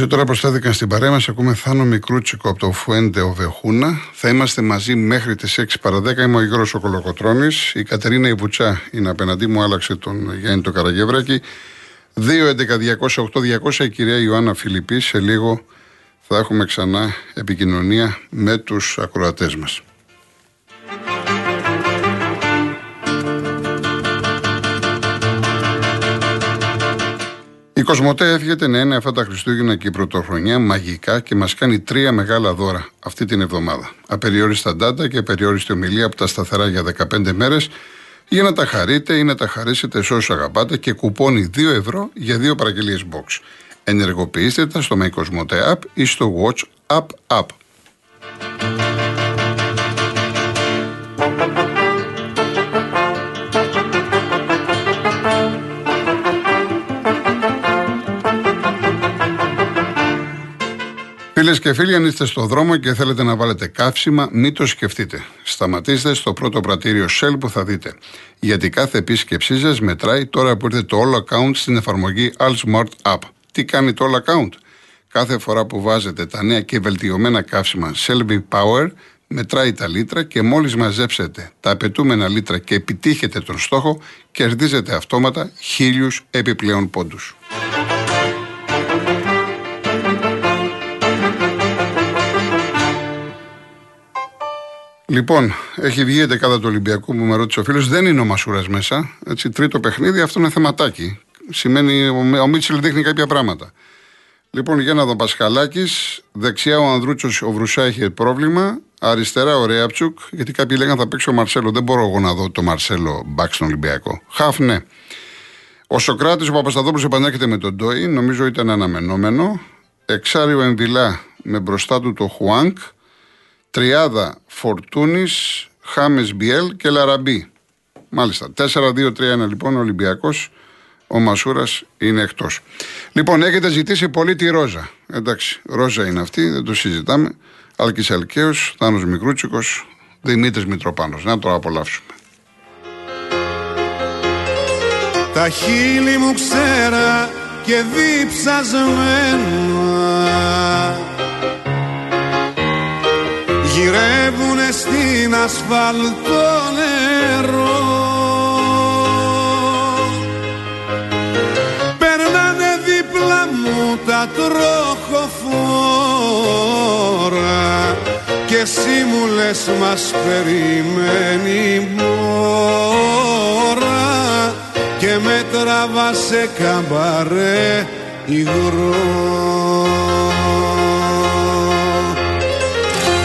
Όσοι τώρα προσθέθηκαν στην παρέα μας, ακούμε Θάνο Μικρούτσικο από το Φουέντε Οβεχούνα. Θα είμαστε μαζί μέχρι τις 6 παρα 10. Είμαι ο Ιγρό Κολοκοτρόνη. Η Κατερίνα Ιβουτσά είναι απέναντί μου, άλλαξε τον Γιάννη το Καραγεύρακη. 2.11.208.200 η κυρία Ιωάννα Φιλιππή. Σε λίγο θα έχουμε ξανά επικοινωνία με τους ακροατές μας. Κοσμοτέ εύχεται να είναι αυτά τα Χριστούγεννα και η Πρωτοχρονιά μαγικά και μας κάνει τρία μεγάλα δώρα αυτή την εβδομάδα. Απεριόριστα ντάτα και απεριόριστη ομιλία από τα σταθερά για 15 μέρες για να τα χαρείτε ή να τα χαρίσετε σε όσους αγαπάτε και κουπόνι 2 ευρώ για δύο παραγγελίες box. Ενεργοποιήστε τα στο My Cosmote App ή στο Watch App App. Φίλες και φίλοι, αν είστε στο δρόμο και θέλετε να βάλετε καύσιμα, μην το σκεφτείτε. Σταματήστε στο πρώτο πρατήριο Shell που θα δείτε. Γιατί κάθε επίσκεψή σας μετράει τώρα που ήρθε το All Account στην εφαρμογή All Smart App. Τι κάνει το All Account? Κάθε φορά που βάζετε τα νέα και βελτιωμένα καύσιμα Shelby Power, μετράει τα λίτρα και μόλις μαζέψετε τα απαιτούμενα λίτρα και επιτύχετε τον στόχο, κερδίζετε αυτόματα χίλιους επιπλέον πόντους. Λοιπόν, έχει βγει η δεκάδα του Ολυμπιακού που με ρώτησε ο φίλος. Δεν είναι ο Μασούρας μέσα. Έτσι, τρίτο παιχνίδι, αυτό είναι θεματάκι. Σημαίνει ο Μίτσελ δείχνει κάποια πράγματα. Λοιπόν, για να δω Πασχαλάκης. Δεξιά ο Ανδρούτσος, ο Βρουσά έχει πρόβλημα. Αριστερά ο Ρέαπτσουκ, γιατί κάποιοι λέγανε θα παίξει ο Μαρσέλο. Δεν μπορώ εγώ να δω το Μαρσέλο μπακ στον Ολυμπιακό. Χαφ, ναι. Ο Σοκράτης, ο Παπασταδόπουλο επανέρχεται με τον Ντόι. Νομίζω ήταν αναμενόμενο. Εξάριο Εμβιλά με μπροστά του το Χουάνκ. Τριάδα Φορτούνης, Χάμες Μπιέλ και Λαραμπή. Μάλιστα. 4-2-3-1 λοιπόν ο Ολυμπιακός. Ο Μασούρας είναι εκτός. Λοιπόν, έχετε ζητήσει πολύ τη Ρόζα. Εντάξει, Ρόζα είναι αυτή, δεν το συζητάμε. Άλκης Αλκαίο, Θάνος Μικρούτσικος, Δημήτρης Μητροπάνος. Να το απολαύσουμε. Τα χείλη μου ξέρα και διψασμένα στην ασφαλτό νερό. Περνάνε δίπλα μου τα τροχοφόρα και εσύ μου λες μας περιμένει μόρα και με τραβά σε καμπαρέ υγρό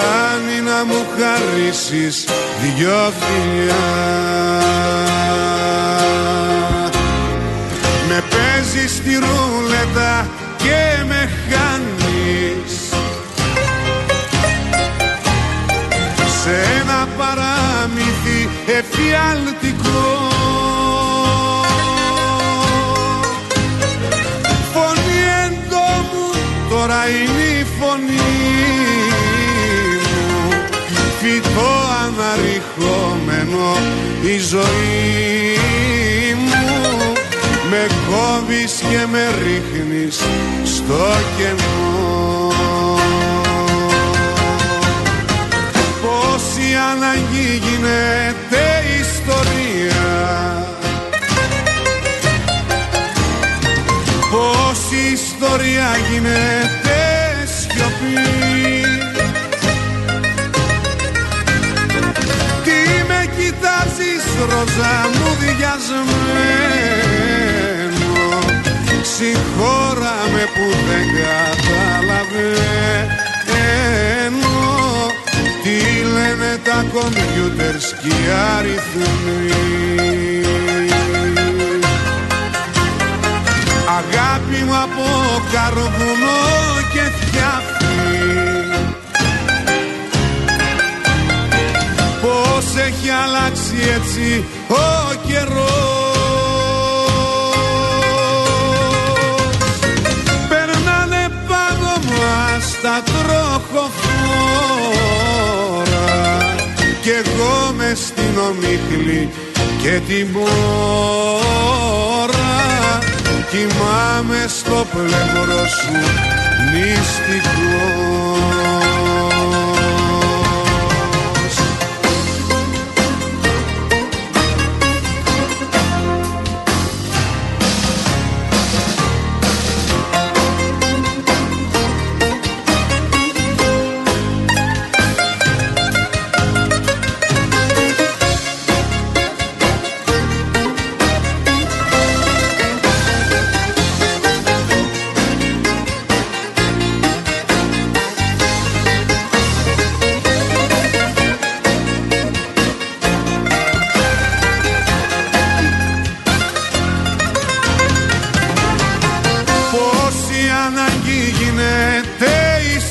Φτάνει να μου χαρίσεις δυο φιλιά. Με παίζεις στη ρούλετα και με χάνεις. Σε ένα παράμυθι εφιαλτικό φυτό αναρριχόμενο η ζωή μου. Με κόβεις και με ρίχνεις στο κενό. Πόση αναγκή γίνεται ρόζα μου διασμένο Συγχώρα με που δεν καταλαβαίνω Τι λένε τα κομπιούτερς και οι αριθμοί. Αγάπη μου από καρβουνό έτσι ο καιρός. Περνάνε πάνω μας τα τροχοφόρα κι εγώ μες στην ομίχλη και την μόρα κοιμάμαι στο πλευρό σου μυστικό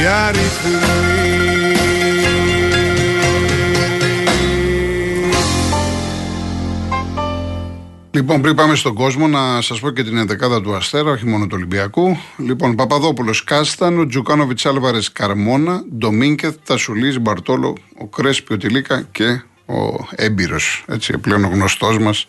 οι αριθμοί Λοιπόν, πριν πάμε στον κόσμο, να σας πω και την ενδεκάδα του Αστέρα, όχι μόνο του Ολυμπιακού. Λοιπόν, Παπαδόπουλος Κάστανο, Τζουκάνοβιτς Άλβαρες Καρμόνα, Ντομίνκεθ, Τασουλής Μπαρτόλο, ο Κρέσπι, ο Τιλίκα και ο έμπειρος, έτσι πλέον ο γνωστός μας,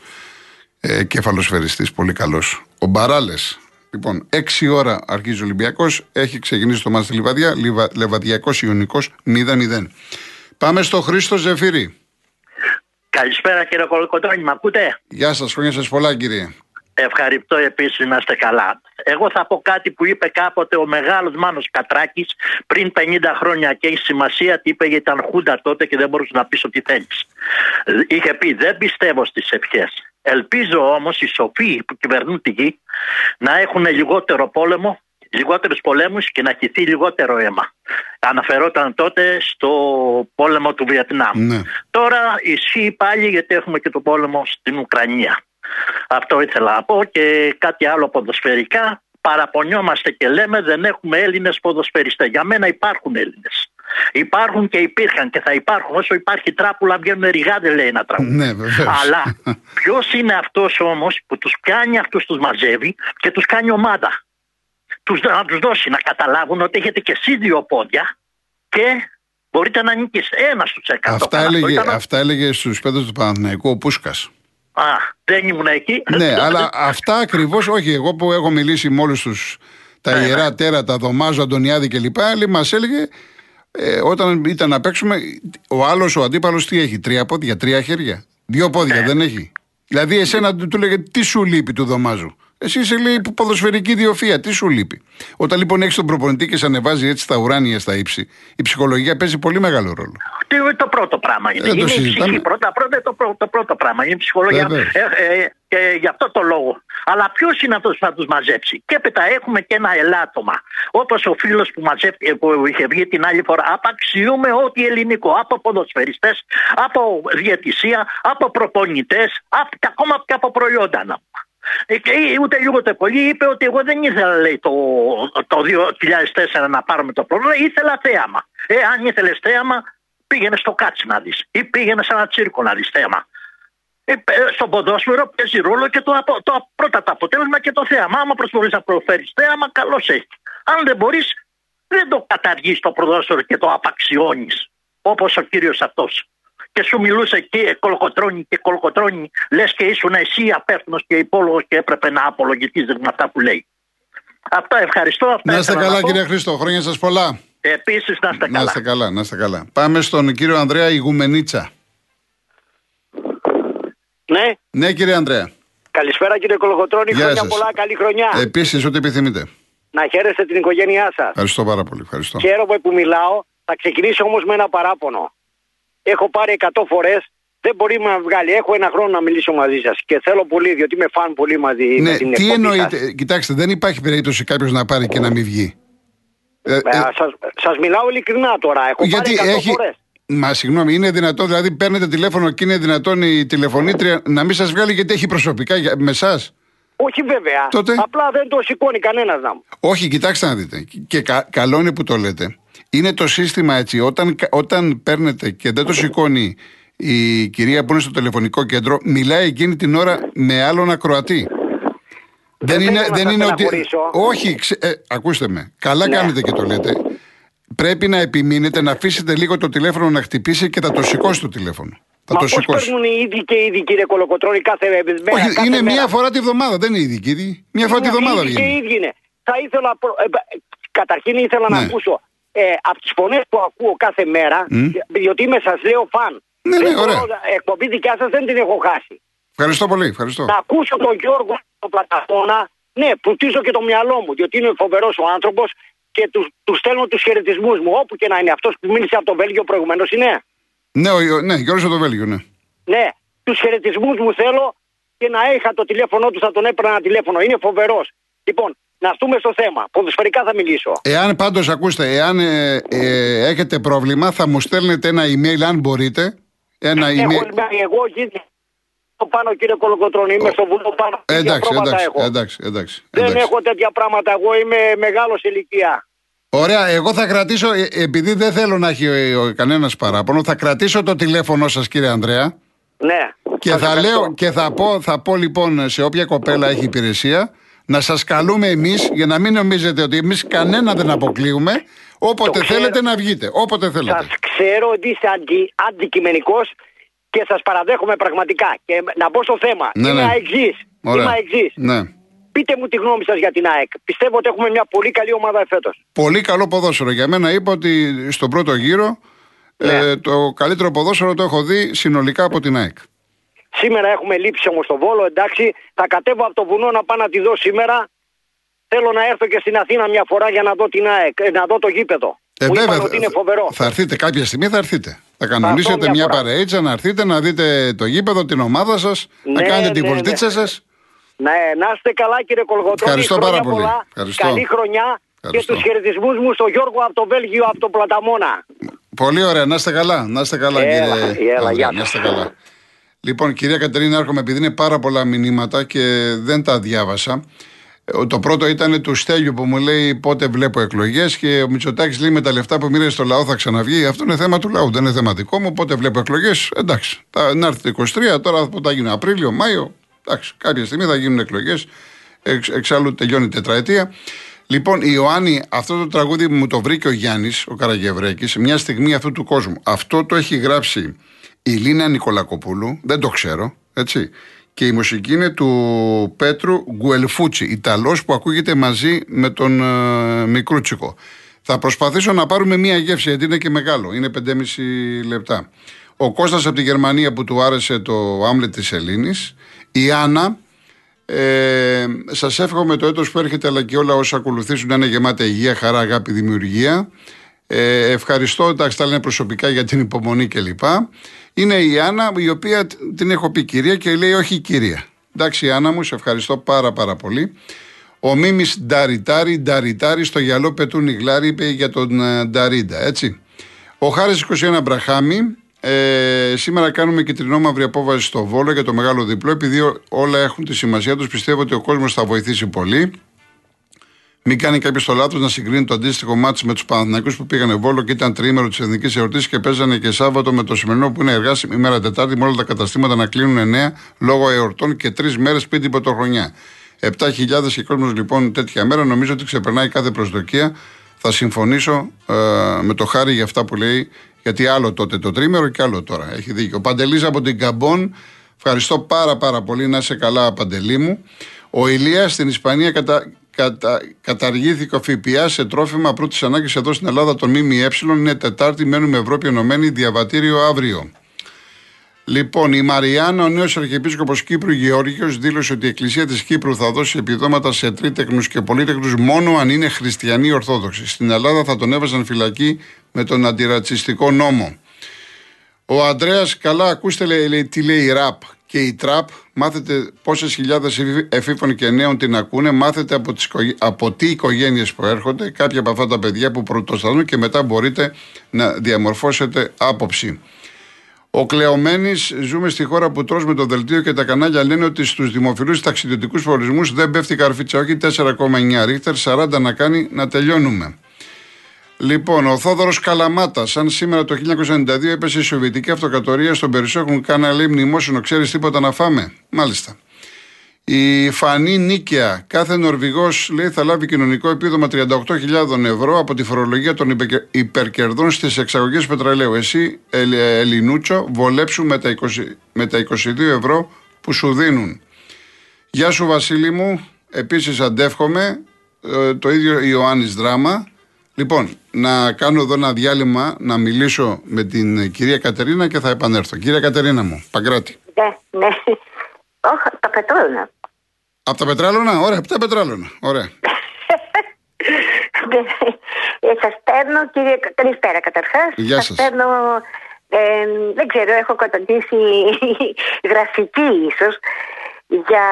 ε, κεφαλοσφαιριστή, πολύ καλός. Ο Μπαράλες, Λοιπόν, 6 ώρα αρχίζει ο Ολυμπιακός. Έχει ξεκινήσει το μάτι Λιβαδιά. Λιβα, Λεβαδιακός Ιωνικός 0-0. Πάμε στο Χρήστο Ζεφύρη. Καλησπέρα κύριε Κολοκοτρόνη, με ακούτε; Γεια σας, χρόνια σας πολλά κύριε. Ευχαριστώ επίσης να είστε καλά. Εγώ θα πω κάτι που είπε κάποτε ο μεγάλος Μάνος Κατράκης πριν 50 χρόνια και έχει σημασία τι είπε γιατί ήταν χούντα τότε και δεν μπορούσε να πει ό,τι θέλει. Είχε πει δεν πιστεύω στις ευχές. Ελπίζω όμως οι σοφοί που κυβερνούν τη γη να έχουν λιγότερο πόλεμο, λιγότερους πολέμους και να χυθεί λιγότερο αίμα. Αναφερόταν τότε στο πόλεμο του Βιετνάμ. Ναι. Τώρα ισχύει πάλι γιατί έχουμε και το πόλεμο στην Ουκρανία. Αυτό ήθελα να πω και κάτι άλλο ποδοσφαιρικά. Παραπονιόμαστε και λέμε δεν έχουμε Έλληνες ποδοσφαιριστές. Για μένα υπάρχουν Έλληνες. Υπάρχουν και υπήρχαν και θα υπάρχουν. Όσο υπάρχει τράπουλα βγαίνουν ρηγάδε, λέει ένα τραγούδι. Ναι, Αλλά ποιος είναι αυτός όμως που τους πιάνει αυτούς, τους μαζεύει και τους κάνει ομάδα; Τους, να τους δώσει να καταλάβουν ότι έχετε και εσείς δύο πόδια και μπορείτε να νικήσετε. Ένας στου εκατό. Αυτά, έλεγε, ήταν... αυτά έλεγε στους πέντε του Παναθηναϊκού ο Πούσκας. Α, δεν ήμουν εκεί. Ναι, αλλά αυτά ακριβώς, όχι. Εγώ που έχω μιλήσει με όλους τους τα ναι, ιερά ναι. τέρατα, Δωμάζο, Αντωνιάδη κλπ. Μας έλεγε ε, όταν ήταν να παίξουμε, ο άλλος ο αντίπαλος τι έχει, τρία πόδια, τρία χέρια. Δύο πόδια ναι. δεν έχει. Δηλαδή, εσένα του, του λέγε τι σου λείπει του Δωμάζου; Εσύ είσαι λέει ποδοσφαιρική διοφία, τι σου λείπει; Όταν λοιπόν έχεις τον προπονητή και σε ανεβάζει έτσι τα ουράνια στα ύψη, η ψυχολογία παίζει πολύ μεγάλο ρόλο. Τι είναι το πρώτο πράγμα. Είναι, είναι η ψυχή. Πρώτα, πρώτα το, πρώτο, το πρώτο πράγμα. Είναι η ψυχολογία. Ε, ε, και γι' αυτό το λόγο. Αλλά ποιος είναι αυτός που θα τους μαζέψει; Και έπειτα έχουμε και ένα ελάττωμα. Όπως ο φίλος που, που είχε βγει την άλλη φορά. Απαξιούμε ό,τι ελληνικό. Από ποδοσφαιριστές, από διαιτησία, από προπονητές, και ακόμα και από προϊόντα. Ε, και ούτε λίγο το πολύ είπε ότι εγώ δεν ήθελα λέει, το, το 2004 να πάρουμε το πρόβλημα, ήθελα θέαμα. Ε, αν ήθελες θέαμα, πήγαινε στο κάτσι να δεις ή πήγαινε σε ένα τσίρκο να δεις θέαμα. Ε, στο ποδόσφαιρο παίζει ρόλο και το, το πρώτα το αποτέλεσμα και το θέαμα. Άμα προσπαθείς να προφέρεις θέαμα, καλώς έχει. Αν δεν μπορείς, δεν το καταργείς το ποδόσφαιρο και το απαξιώνεις. Όπως ο κύριος αυτός και σου μιλούσε και κολοκοτρώνει και κολοκοτρώνει, λες και ήσουν εσύ απέφθυνο και υπόλογος και έπρεπε να απολογηθεί με αυτά που λέει. Αυτά ευχαριστώ. Αυτά να είστε καλά, κύριε Χρήστο. Χρόνια σας πολλά. Επίσης να είστε καλά. Να είστε καλά, να είστε καλά. Πάμε στον κύριο Ανδρέα Ιγουμενίτσα. Ναι. Ναι, κύριε Ανδρέα. Καλησπέρα, κύριε Κολοκοτρώνη. Χρόνια σας. πολλά, καλή χρονιά. Επίσης, ό,τι επιθυμείτε. Να χαίρεστε την οικογένειά σας. Ευχαριστώ πάρα πολύ. Ευχαριστώ. Χαίρομαι που μιλάω. Θα ξεκινήσω όμως με ένα παράπονο έχω πάρει 100 φορές δεν μπορεί να βγάλει. Έχω ένα χρόνο να μιλήσω μαζί σας και θέλω πολύ, διότι είμαι φαν πολύ μαζί ναι, με την Τι εννοείτε, κοιτάξτε, δεν υπάρχει περίπτωση κάποιος να πάρει και να μην βγει. Ε, ε, σας, σας μιλάω ειλικρινά τώρα. Έχω γιατί πάρει έχει, φορές. Μα συγγνώμη, είναι δυνατόν, δηλαδή παίρνετε τηλέφωνο και είναι δυνατόν η τηλεφωνήτρια να μην σας βγάλει γιατί έχει προσωπικά για- με εσά. Όχι βέβαια. Τότε; Απλά δεν το σηκώνει κανένας να μου. Όχι, κοιτάξτε να δείτε. Και κα- καλό είναι που το λέτε. Είναι το σύστημα έτσι. Όταν, κα- όταν παίρνετε και δεν το σηκώνει η κυρία που είναι στο τηλεφωνικό κέντρο, μιλάει εκείνη την ώρα με άλλον ακροατή. Δεν θέλω είναι, να δεν σας είναι ότι. στεναχωρήσω. Όχι, ξε- ε, ακούστε με. Καλά Ναι. κάνετε και το λέτε. Πρέπει να επιμείνετε να αφήσετε λίγο το τηλέφωνο να χτυπήσει και θα το σηκώσει το τηλέφωνο. Θα Μα το πώς σηκώσει. παίρνουν οι ίδιοι και οι ίδιοι κύριε Κολοκοτρώνη κάθε μέρα. Όχι, κάθε είναι μέρα. μία φορά τη βδομάδα, δεν είναι ειδική. δι- Μία φορά τη Είναι βδομάδα οι ίδιοι και οι βγαίνει. ίδιοι είναι. Θα ήθελα, προ- ε, ε, καταρχήν ήθελα να Ναι. ακούσω ε, από τις φωνές που ακούω κάθε μέρα, διότι είμαι σας λέω φαν. Ναι, ναι, Δεν μπορώ ωραία. να- εκπομπή δικιά σας δεν την έχω χάσει. Ευχαριστώ πολύ. Ευχαριστώ. Να ακούσω τον Γιώργο τον Πλαταφώνα, ναι, πουτίζω και το μυαλό μου, διότι είναι φοβερός ο άνθρωπος και τους, τους στέλνω τους χαιρετισμούς μου, όπου και να είναι αυτός που μίλησε από το Βέλγιο προηγουμένως είναι. Ναι, ο, ναι, Γιώργος από το Βέλγιο, ναι. Ναι, τους χαιρετισμούς μου θέλω και να είχα το τηλέφωνό του, θα τον έπαιρνα ένα τηλέφωνο. Είναι φοβερός. Λοιπόν, να στούμε στο θέμα. Ποδοσφαιρικά θα μιλήσω. Εάν πάντως, ακούστε, εάν ε, ε, έχετε πρόβλημα, θα μου στέλνετε ένα email, αν μπορείτε. Ένα Έχω, email. εγώ εκεί πάνω κύριε Κολοκοτρώνη, είμαι στο βουνό πάνω. Ε, τέτοια εντάξει, πρόβατα εντάξει, έχω. εντάξει, εντάξει, Δεν εντάξει. έχω τέτοια πράγματα. Εγώ είμαι μεγάλος σε ηλικία. Ωραία, εγώ θα κρατήσω, ε, επειδή δεν θέλω να έχει ο, κανένας παράπονο, θα κρατήσω το τηλέφωνο σας κύριε Ανδρέα Ναι. και Σας θα ευχαριστώ. λέω και θα πω, θα πω λοιπόν σε όποια κοπέλα έχει υπηρεσία να σας καλούμε εμείς για να μην νομίζετε ότι εμείς κανένα δεν αποκλείουμε όποτε Το ξέρω. θέλετε να βγείτε, όποτε θέλετε. Σας ξέρω ότι είστε αντι, αντικειμενικός και σας παραδέχομαι πραγματικά. Και να μπω στο θέμα. Ναι, είμαι ναι. αεξής. Ωραία. Είμαι αεξής. Ναι. Πείτε μου τη γνώμη σας για την ΑΕΚ. Πιστεύω ότι έχουμε μια πολύ καλή ομάδα εφέτος. Πολύ καλό ποδόσφαιρο. Για μένα είπα ότι στον πρώτο γύρο Ναι. ε, το καλύτερο ποδόσφαιρο το έχω δει συνολικά από την ΑΕΚ. Σήμερα έχουμε λείψει όμως στο Βόλο, εντάξει. Θα κατέβω από το βουνό να πάω να τη δω σήμερα. Θέλω να έρθω και στην Αθήνα μια φορά για να δω την ΑΕΚ, ε, να δω το γήπεδο. Ε, Μου είπαν βέβαια, ότι είναι φοβερό. Θα έρθετε κάποια στιγμή, θα έρθετε. Θα κανονίσετε μια μια φορά. παρείτσα να έρθετε να δείτε το γήπεδο, την ομάδα σας, να Ναι, κάνετε την ναι, βολτίτσα ναι. σας. Ναι, να είστε καλά κύριε Κολγοτρόνη. Ευχαριστώ Χρόνια πάρα πολύ. πολλά. Ευχαριστώ. Καλή χρονιά Ευχαριστώ. και του χαιρετισμούς μου στο Γιώργο από το Βέλγιο, από το Πλαταμόνα. Πολύ ωραία, να είστε καλά. Να είστε καλά, Έλα, κύριε. έλα, Ανδρέα, γεια να σας. είστε καλά. Λοιπόν, κυρία Κατερίνα, έρχομαι επειδή είναι πάρα πολλά μηνύματα και δεν τα διάβασα. Ε, Το πρώτο ήταν του Στέλιου που μου λέει πότε βλέπω εκλογές και ο Μητσοτάκης λέει με τα λεφτά που μοίρασε στο λαό θα ξαναβγεί. Αυτό είναι θέμα του λαού, δεν είναι θέμα δικό μου. Πότε βλέπω εκλογές, εντάξει. Θα, να έρθει το 23, τώρα που θα γίνει Απρίλιο, Μάιο. Εντάξει, κάποια στιγμή θα γίνουν εκλογές. Εξ, εξάλλου τελειώνει η τετραετία. Λοιπόν, η Ιωάννη, αυτό το τραγούδι που μου το βρήκε ο Γιάννης, ο Καραγευρέκης, μια στιγμή αυτού του κόσμου. Αυτό το έχει γράψει η Λίνα Νικολακοπούλου, δεν το ξέρω, έτσι. Και η μουσική είναι του Πέτρου Γκουελφούτσι, Ιταλός που ακούγεται μαζί με τον ε, Μικρούτσικο. Θα προσπαθήσω να πάρουμε μία γεύση, γιατί είναι και μεγάλο, είναι 5,5 λεπτά. Ο Κώστας από τη Γερμανία που του άρεσε το Άμλετ της Ελλήνης. Η Άννα, ε, Σας εύχομαι το έτος που έρχεται, αλλά και όλα όσα ακολουθήσουν να είναι γεμάτα υγεία, χαρά, αγάπη, δημιουργία. Ε, ευχαριστώ, εντάξει, τα λένε προσωπικά για την υπομονή κλπ. Είναι η Άννα, η οποία τ- την έχω πει κυρία και λέει όχι κυρία. Εντάξει, Άννα μου, σε ευχαριστώ πάρα πάρα πολύ. Ο Μίμης Νταριτάρη, Νταριτάρη, στο γυαλό πετούν οι γλάρι, είπε για τον ε, Νταρίντα, έτσι. Ο Χάρης 21 Μπραχάμι, ε, σήμερα κάνουμε και τρινόμαυρη απόβαση στο Βόλο για το μεγάλο διπλό. Επειδή ό- όλα έχουν τη σημασία τους, πιστεύω ότι ο κόσμος θα βοηθήσει πολύ. Μην κάνει κάποιος το λάθος να συγκρίνει το αντίστοιχο μάτι με τους Παναθηναϊκούς που πήγανε Βόλο και ήταν τρίμερο της Εθνικής Εορτής και παίζανε και Σάββατο με το σημερινό που είναι εργάσιμη ημέρα Τετάρτη με όλα τα καταστήματα να κλείνουν 9 λόγω εορτών και τρεις μέρες πριν την πρωτοχρονιά. 7.000 και κόσμος λοιπόν τέτοια μέρα νομίζω ότι ξεπερνάει κάθε προσδοκία. Θα συμφωνήσω ε, με το χάρη για αυτά που λέει, γιατί άλλο τότε το τρίμερο και άλλο τώρα. Έχει δίκιο. Ο Παντελής από την Καμπόν, ευχαριστώ πάρα πάρα πολύ. Να είσαι καλά, Παντελή μου. Ο Ηλίας στην Ισπανία κατα, κατα, καταργήθηκε ο ΦΠΑ σε τρόφιμα πρώτης ανάγκης εδώ στην Ελλάδα των ΜΜΕ. Είναι Τετάρτη, μένουμε Ευρώπη Ενωμένη, διαβατήριο αύριο. Λοιπόν, η Μαριάννα, ο νέος Αρχιεπίσκοπος Κύπρου Γεώργιος, δήλωσε ότι η Εκκλησία της Κύπρου θα δώσει επιδόματα σε τρίτεκνου και πολίτεκνου μόνο αν είναι χριστιανοί Ορθόδοξοι. Στην Ελλάδα θα τον έβαζαν φυλακή με τον αντιρατσιστικό νόμο. Ο Αντρέα, καλά, ακούστε λέει, τι λέει η ραπ και η τραπ. Μάθετε πόσες χιλιάδες εφήφων και νέων την ακούνε. Μάθετε από, τις, από τι οικογένειες προέρχονται. Κάποια από αυτά τα παιδιά που πρωτοσταθούν και μετά μπορείτε να διαμορφώσετε άποψη. Ο Κλεωμένης, ζούμε στη χώρα που τρως με το δελτίο και τα κανάλια λένε ότι στους δημοφιλούς ταξιδιωτικούς φορισμούς δεν πέφτει καρφίτσα. Όχι 4,9 ρίχτερ, 40 να κάνει να τελειώνουμε. Λοιπόν, ο Θόδωρος Καλαμάτας, σαν σήμερα το 1992 έπεσε η Σοβιετική Αυτοκρατορία στον Περισσό, έχουν κάνει λέει μνημόσυνο, ξέρεις τίποτα να φάμε; Μάλιστα. Η Φανή Νίκαια, κάθε Νορβηγός λέει θα λάβει κοινωνικό επίδομα 38.000 ευρώ από τη φορολογία των υπερκερδών στις εξαγωγές πετρελαίου. Εσύ, Ελληνούτσο, βολέψου με τα, 20, με τα 22 ευρώ που σου δίνουν. Γεια σου Βασίλη μου, επίσης αντεύχομαι, ε, το ίδιο Ιωάννης Δράμα. Λοιπόν, να κάνω εδώ ένα διάλειμμα να μιλήσω με την κυρία Κατερίνα και θα επανέλθω. Κυρία Κατερίνα μου, Παγκράτη. Ναι, ναι. Όχι, τα πετράλωνα. Από τα πετράλωνα, ωραία, από τα πετράλωνα. Ωραία. ε, σας παίρνω, κύριε. Καλησπέρα καταρχάς. Γεια σας. παίρνω. Ε, δεν ξέρω, έχω καταντήσει γραφική ίσως για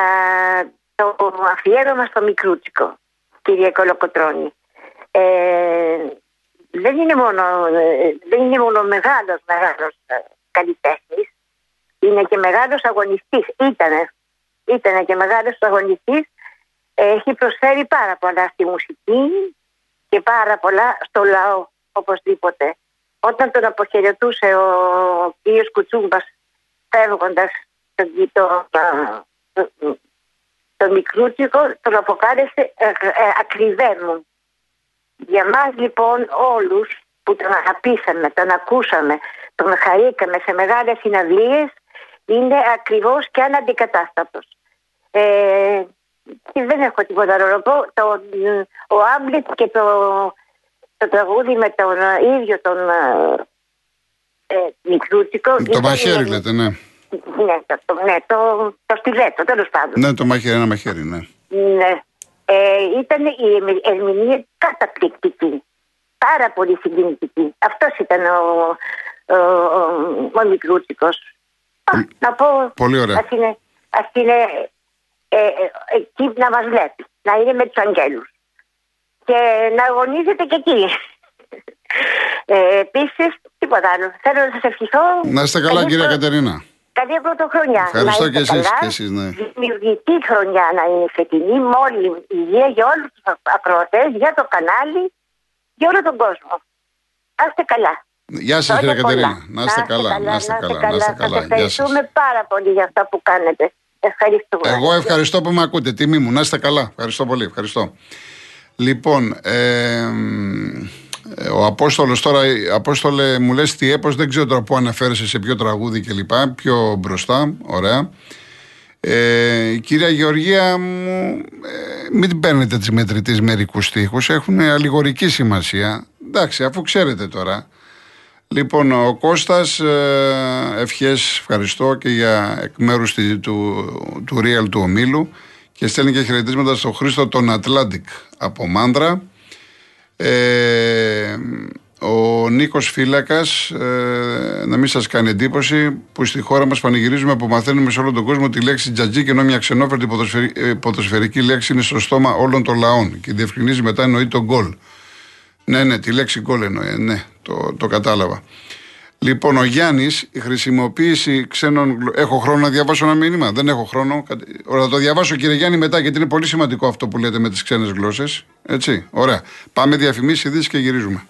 το αφιέρωμα στο Μικρούτσικο, κύριε Κολοκοτρώνη. Ε, δεν είναι μόνο, δεν είναι μόνο μεγάλος, μεγάλος ε, καλλιτέχνης, είναι και μεγάλος αγωνιστής, ήτανε, ήτανε και μεγάλος αγωνιστής, έχει προσφέρει πάρα πολλά στη μουσική και πάρα πολλά στο λαό, οπωσδήποτε. Όταν τον αποχαιρετούσε ο κ. Κουτσούμπας φεύγοντας τον, το, το, το, μικρούτσικο, τον αποκάλεσε ε, ε, για μας λοιπόν όλους που τον αγαπήσαμε, τον ακούσαμε, τον χαρήκαμε σε μεγάλες συναυλίες είναι ακριβώς και αναντικατάστατος. Ε, και δεν έχω τίποτα άλλο να πω. Το, ο Άμπλετ και το, το τραγούδι με τον ίδιο τον ε, Μικρούτσικο. Το μαχαίρι λέτε, ναι. Ναι, το, ναι, το, το στιλέτο, τέλος πάντων. Ναι, το μαχαίρι, ένα μαχαίρι, ναι. Ναι. Ε, ήταν η ερμηνεία καταπληκτική. Πάρα πολύ συγκινητική. Αυτός ήταν ο, ο, ο, ο Μικρούτσικος. να πω, πολύ ωραία. Ας είναι, ας είναι ε, ε, εκεί να μας βλέπει. Να είναι με τους αγγέλους. Και να αγωνίζεται και εκεί. Ε, Επίσης, τίποτα άλλο. Θέλω να σας ευχηθώ. Να είστε καλά, κυρία Κατερίνα. Καλή πρωτοχρονιά. Ευχαριστώ και εσείς. Και εσείς, ναι. Δημιουργική χρονιά να είναι φετινή, με όλη υγεία για όλους τους ακροατές, για το κανάλι, για όλο τον κόσμο. Να είστε καλά. Γεια σας, κύριε Κατερίνα. Να είστε καλά. Να είστε καλά. Να είστε καλά. ευχαριστούμε πάρα πολύ για αυτά που κάνετε. Ευχαριστούμε. Εγώ ευχαριστώ που με ακούτε. Τιμή μου. Να είστε καλά. Ευχαριστώ πολύ. Ευχαριστώ. Λοιπόν, ε, ε, ο Απόστολος τώρα, Απόστολε, μου λες τι έπω, δεν ξέρω τώρα πού αναφέρεσαι σε ποιο τραγούδι κλπ. Πιο μπροστά, ωραία. Ε, η κυρία Γεωργία μου, ε, μην παίρνετε τις μετρητή μερικούς τείχου, έχουν αλληγορική σημασία. Εντάξει, αφού ξέρετε τώρα. Λοιπόν, ο Κώστας, ε, ευχές ευχαριστώ και για εκ μέρους του, του, Real του ομίλου και στέλνει και χαιρετίσματα στον Χρήστο τον Atlantic από Μάντρα. Ε, ο Νίκος Φύλακας, ε, να μην σας κάνει εντύπωση, που στη χώρα μας πανηγυρίζουμε που μαθαίνουμε σε όλο τον κόσμο τη λέξη τζατζί και ενώ μια ξενόφερτη ε, ποδοσφαιρική λέξη είναι στο στόμα όλων των λαών. Και διευκρινίζει μετά εννοεί τον γκολ. Ναι, ναι, τη λέξη γκολ εννοεί. Ναι, το, το κατάλαβα. Λοιπόν, ο Γιάννης, η χρησιμοποίηση ξένων. Έχω χρόνο να διαβάσω ένα μήνυμα; Δεν έχω χρόνο. Θα το διαβάσω, κύριε Γιάννη, μετά γιατί είναι πολύ σημαντικό αυτό που λέτε με τις ξένες γλώσσες. Έτσι, ωραία. Πάμε διαφημίσεις, ειδήσεις και γυρίζουμε.